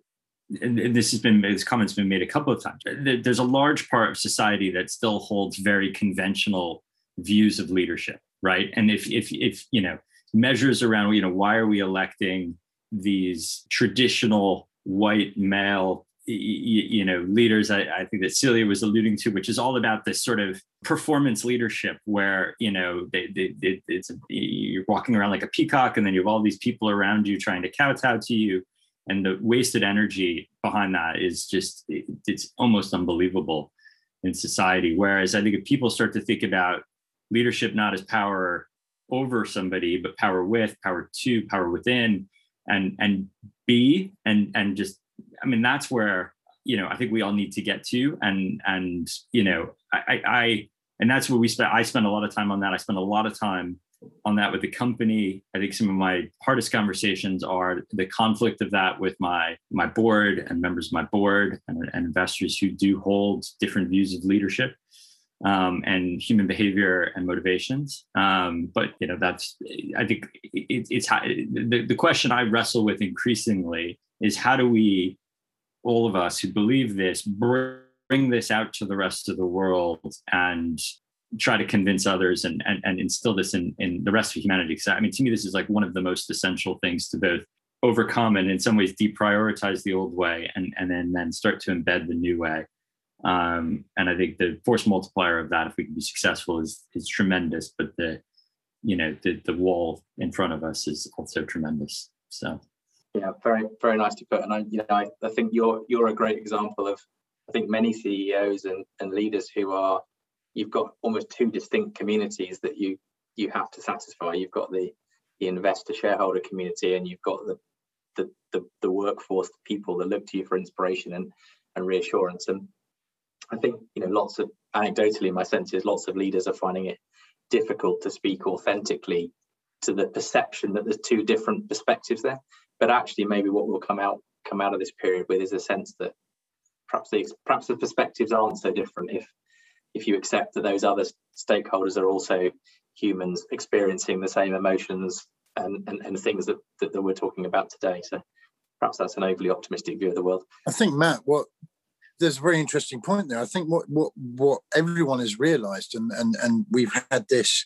this has been this comment's been made a couple of times there's a large part of society that still holds very conventional views of leadership right? And if if if you know measures around you know why are we electing these traditional white male you know leaders I, I, think that celia was alluding to which is all about this sort of performance leadership where you know they, they, they, it's you're walking around like a peacock and then you have all these people around you trying to kowtow to you. And the wasted energy behind that is just it, it's almost unbelievable in society. Whereas i think if people start to think about leadership not as power over somebody but power with power to power within and and be and and just i mean that's where you know i think we all need to get to. And and you know i i and that's where we spent i spend a lot of time on that. I spend a lot of time on that with the company. I think some of my hardest conversations are the conflict of that with my my board and members of my board and, and investors who do hold different views of leadership um, and human behavior and motivations. Um, but you know, that's I think it, it's how, the the question I wrestle with increasingly is how do we, all of us who believe this, bring this out to the rest of the world and try to convince others and and, and instill this in in the rest of humanity. So I mean, to me, this is like one of the most essential things to both overcome and in some ways deprioritize the old way and and then then start to embed the new way um, and I think the force multiplier of that, if we can be successful, is is tremendous. But the you know the the wall in front of us is also tremendous. So yeah, very very nicely put. And I you know I, I think you're you're a great example of I think many CEOs and, and leaders who are you've got almost two distinct communities that you you have to satisfy. You've got the the investor shareholder community and you've got the the the, the workforce, the people that look to you for inspiration and and reassurance. And I think you know lots of anecdotally, my sense is lots of leaders are finding it difficult to speak authentically to the perception that there's two different perspectives there. But actually, maybe what will come out come out of this period with is a sense that perhaps these perhaps the perspectives aren't so different if if you accept that those other stakeholders are also humans experiencing the same emotions and, and, and things that, that, that we're talking about today. So perhaps that's an overly optimistic view of the world. I think Matt, what there's a very interesting point there. I think what what what everyone has realised, and and and we've had this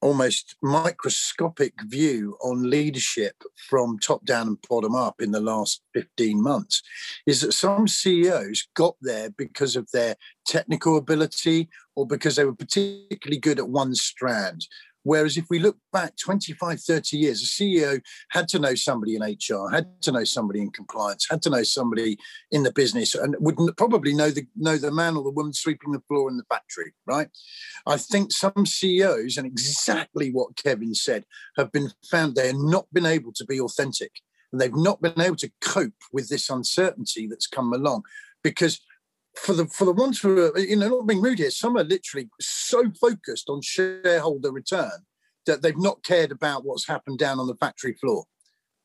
almost microscopic view on leadership from top down and bottom up in the last 15 months is that some CEOs got there because of their technical ability or because they were particularly good at one strand. Whereas if we look back 25, 30 years, a CEO had to know somebody in HR, had to know somebody in compliance, had to know somebody in the business, and would probably know the know the man or the woman sweeping the floor in the factory, right? I think some CEOs, and exactly what Kevin said, have been found they have not been able to be authentic. And they've not been able to cope with this uncertainty that's come along because for the for the ones who are you know not being rude here, some are literally so focused on shareholder return that they've not cared about what's happened down on the factory floor.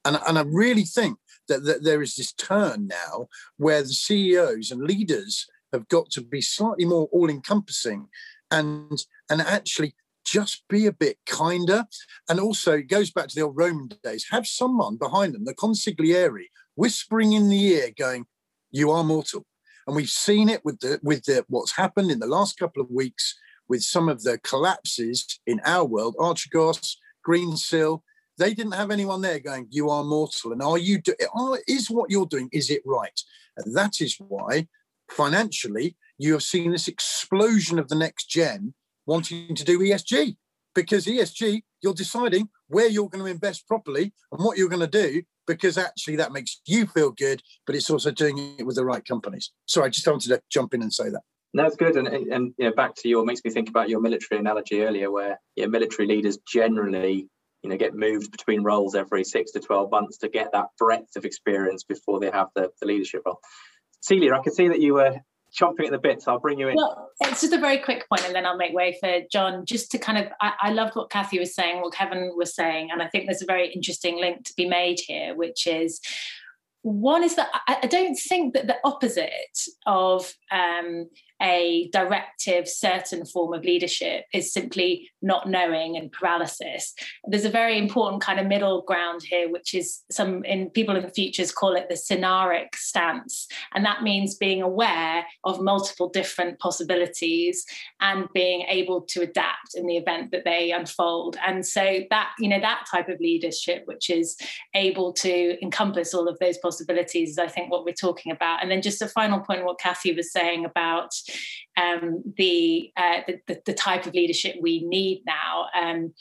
And, and I really think that, that there is this turn now where the CEOs and leaders have got to be slightly more all-encompassing and and actually just be a bit kinder. And also it goes back to the old Roman days. Have someone behind them, the consigliere, whispering in the ear, going, You are mortal and we've seen it with the with the what's happened in the last couple of weeks with some of the collapses in our world, Archegos, Greensill. They didn't have anyone there going, "You are mortal," and are you? Do, are, is what you're doing? Is it right? And that is why, financially, you have seen this explosion of the next gen wanting to do ESG because ESG, you're deciding where you're going to invest properly and what you're going to do because actually that makes you feel good, but it's also doing it with the right companies. So I just wanted to jump in and say that. It's good. And, and you know, back to your, makes me think about your military analogy earlier, where you know, military leaders generally, you know, get moved between roles every six to 12 months to get that breadth of experience before they have the, the leadership role. Celia, I can see that you were chomping at the bits. I'll bring you in. Well, it's just a very quick point, and then I'll make way for John. Just to kind of, I, I loved what Kathy was saying, what Kevin was saying, and I think there's a very interesting link to be made here, which is one is that I, I don't think that the opposite of um, a directive, certain form of leadership is simply not knowing and paralysis. There's a very important kind of middle ground here, which is some in people in the futures call it the scenaric stance. And that means being aware of multiple different possibilities and being able to adapt in the event that they unfold. And so that, you know, that type of leadership, which is able to encompass all of those possibilities, is I think what we're talking about. And then just a final point, what Kathy was saying about um, the, uh, the, the type of leadership we need now. Um,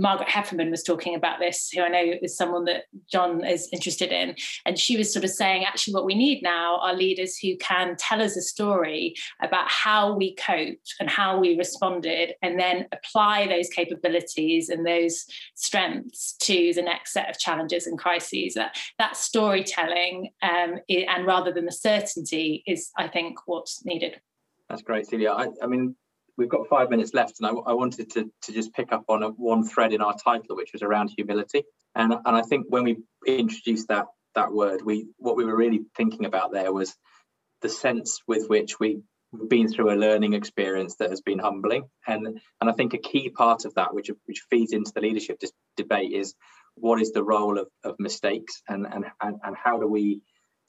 Margaret Heffernan was talking about this, who I know is someone that John is interested in. And she was sort of saying, actually, what we need now are leaders who can tell us a story about how we coped and how we responded, and then apply those capabilities and those strengths to the next set of challenges and crises. That, that storytelling, um, and rather than the certainty, is, I think, what's needed. That's great, Celia. I, I mean, we've got five minutes left, and I, I wanted to, to just pick up on a, one thread in our title, which was around humility. And, and I think when we introduced that that word, we what we were really thinking about there was the sense with which we have been through a learning experience that has been humbling. And and I think a key part of that, which which feeds into the leadership dis- debate, is what is the role of, of mistakes and, and and and how do we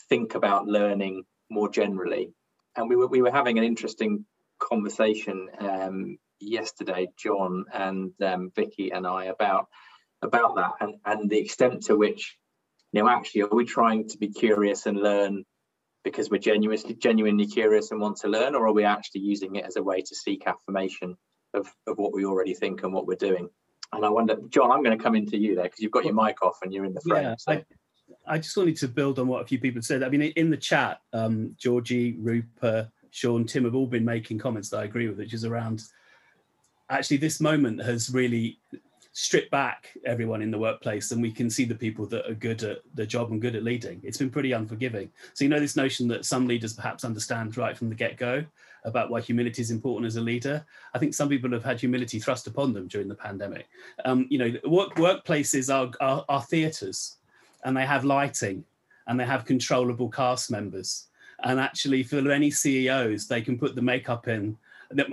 think about learning more generally and we were we were having an interesting conversation um, yesterday, John and um, Vicky and I about about that and, and the extent to which you know actually are we trying to be curious and learn because we're genuinely genuinely curious and want to learn, or are we actually using it as a way to seek affirmation of, of what we already think and what we're doing? And I wonder, John, I'm going to come into you there because you've got your mic off and you're in the frame. Yeah, so. I, I just wanted to build on what a few people said. I mean, in the chat, um, Georgie, Rupert, Sean, Tim have all been making comments that I agree with, which is around actually this moment has really stripped back everyone in the workplace and we can see the people that are good at the job and good at leading. It's been pretty unforgiving. So, you know, this notion that some leaders perhaps understand right from the get go about why humility is important as a leader. I think some people have had humility thrust upon them during the pandemic. Um, you know, work, workplaces are, are, are theatres and they have lighting and they have controllable cast members. And actually, for any CEOs, they can put the makeup in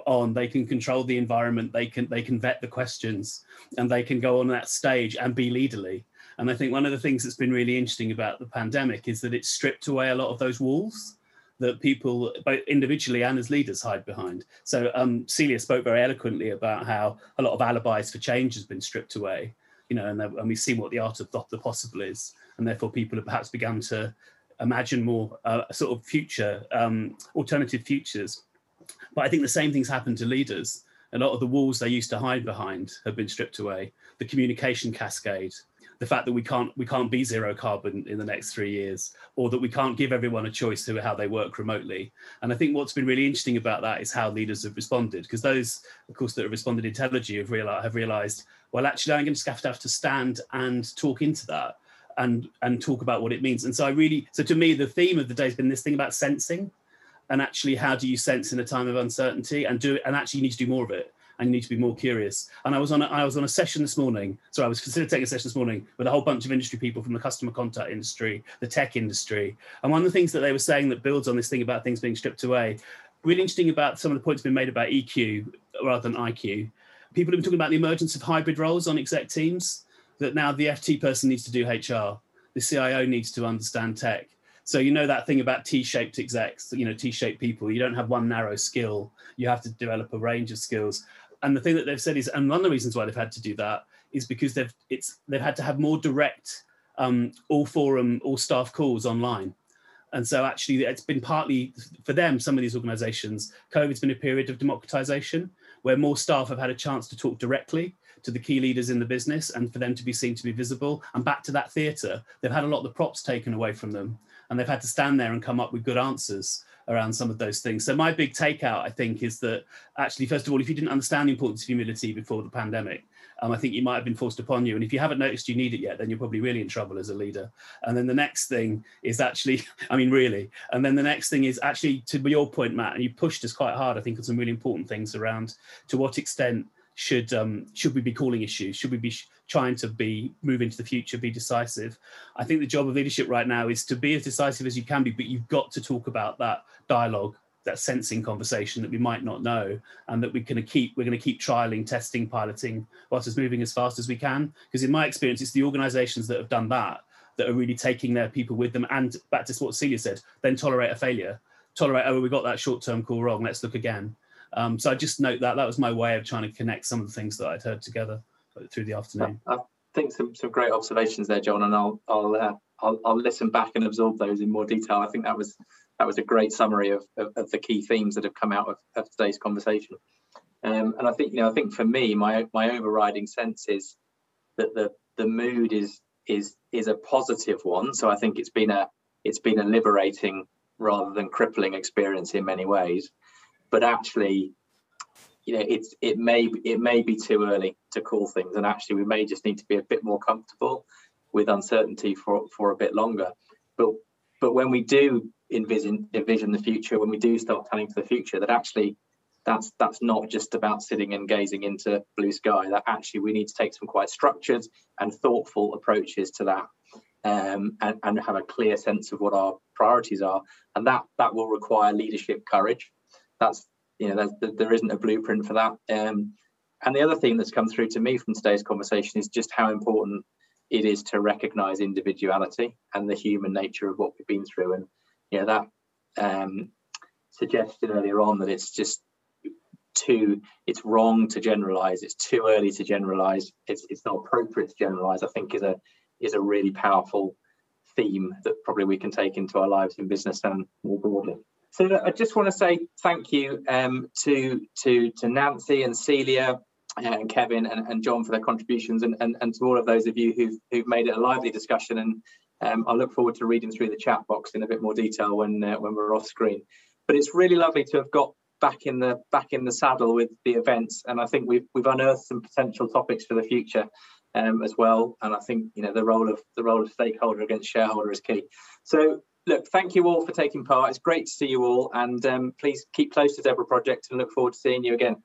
on. They can control the environment. They can they can vet the questions and they can go on that stage and be leaderly. And i think one of the things that's been really interesting about the pandemic is that it's stripped away a lot of those walls that people both individually and as leaders hide behind. So um, celia spoke very eloquently about how a lot of alibis for change has been stripped away you know and, and we've seen what the art of thought the possible is and therefore people have perhaps begun to imagine more uh, sort of future um, alternative futures but I think the same things happen to leaders. A lot of the walls they used to hide behind have been stripped away. The communication cascade, the fact that we can't we can't be zero carbon in the next three years, or that we can't give everyone a choice to how they work remotely. And I think what's been really interesting about that is how leaders have responded, because those, of course, that have responded intelligently have realized, have realized well, actually, I'm going to have to have to stand and talk into that and and talk about what it means. And so I really, so to me, the theme of the day has been this thing about sensing and actually how do you sense in a time of uncertainty and do and actually you need to do more of it and you need to be more curious and i was on a, i was on a session this morning so i was facilitating a session this morning with a whole bunch of industry people from the customer contact industry the tech industry and one of the things that they were saying that builds on this thing about things being stripped away really interesting about some of the points being made about eq rather than iq people have been talking about the emergence of hybrid roles on exec teams that now the ft person needs to do hr the cio needs to understand tech so you know that thing about T-shaped execs, you know, T-shaped people. You don't have one narrow skill. You have to develop a range of skills. And the thing that they've said is, and one of the reasons why they've had to do that is because they've it's they've had to have more direct um, all forum, all staff calls online. And so actually it's been partly for them, some of these organizations, COVID's been a period of democratization where more staff have had a chance to talk directly to the key leaders in the business and for them to be seen to be visible. And back to that theatre, they've had a lot of the props taken away from them and they've had to stand there and come up with good answers around some of those things. So my big takeout, I think, is that actually, first of all, if you didn't understand the importance of humility before the pandemic, um, I think you might have been forced upon you. And if you haven't noticed you need it yet, then you're probably really in trouble as a leader. And then the next thing is actually, I mean, really. And then the next thing is actually, to your point, Matt, and you pushed us quite hard, I think, on some really important things around to what extent should um, should we be calling issues? Should we be trying to be move into the future, be decisive? I think the job of leadership right now is to be as decisive as you can be, but you've got to talk about that dialogue, that sensing conversation that we might not know, and that going to keep we're going to keep trialing, testing, piloting, whilst it's moving as fast as we can. Because in my experience, it's the organisations that have done that that are really taking their people with them. And back to what Celia said, then tolerate a failure, tolerate oh we got that short term call wrong, let's look again um, so I just note that that was my way of trying to connect some of the things that I'd heard together through the afternoon. I think some, some great observations there, John, and I'll I'll, uh, I'll, I'll listen back and absorb those in more detail. I think that was that was a great summary of, of, of the key themes that have come out of, of today's conversation. Um, and I think you know I think for me my my overriding sense is that the the mood is is is a positive one. So I think it's been a it's been a liberating rather than crippling experience in many ways but actually you know it's it may it may be too early to call things and actually we may just need to be a bit more comfortable with uncertainty for for a bit longer but but when we do envision envision the future when we do start planning for the future that actually that's that's not just about sitting and gazing into blue sky. That actually we need to take some quite structured and thoughtful approaches to that um, and, and have a clear sense of what our priorities are. And that that will require leadership courage. That's you know there isn't a blueprint for that. Um, and the other thing that's come through to me from today's conversation is just how important it is to recognise individuality and the human nature of what we've been through. And you know that um, suggestion earlier on that it's just too it's wrong to generalize it's too early to generalize it's, it's not appropriate to generalize i think is a is a really powerful theme that probably we can take into our lives in business and more broadly so I just want to say thank you um, to to to Nancy and Celia and Kevin and, and John for their contributions and, and, and to all of those of you who've, who've made it a lively discussion and um, I look forward to reading through the chat box in a bit more detail when uh, when we're off screen. But it's really lovely to have got back in the back in the saddle with the events and I think we've we've unearthed some potential topics for the future um, as well and I think you know the role of the role of stakeholder against shareholder is key. So look, thank you all for taking part. It's great to see you all, and um, please keep close to Zebra Project and look forward to seeing you again.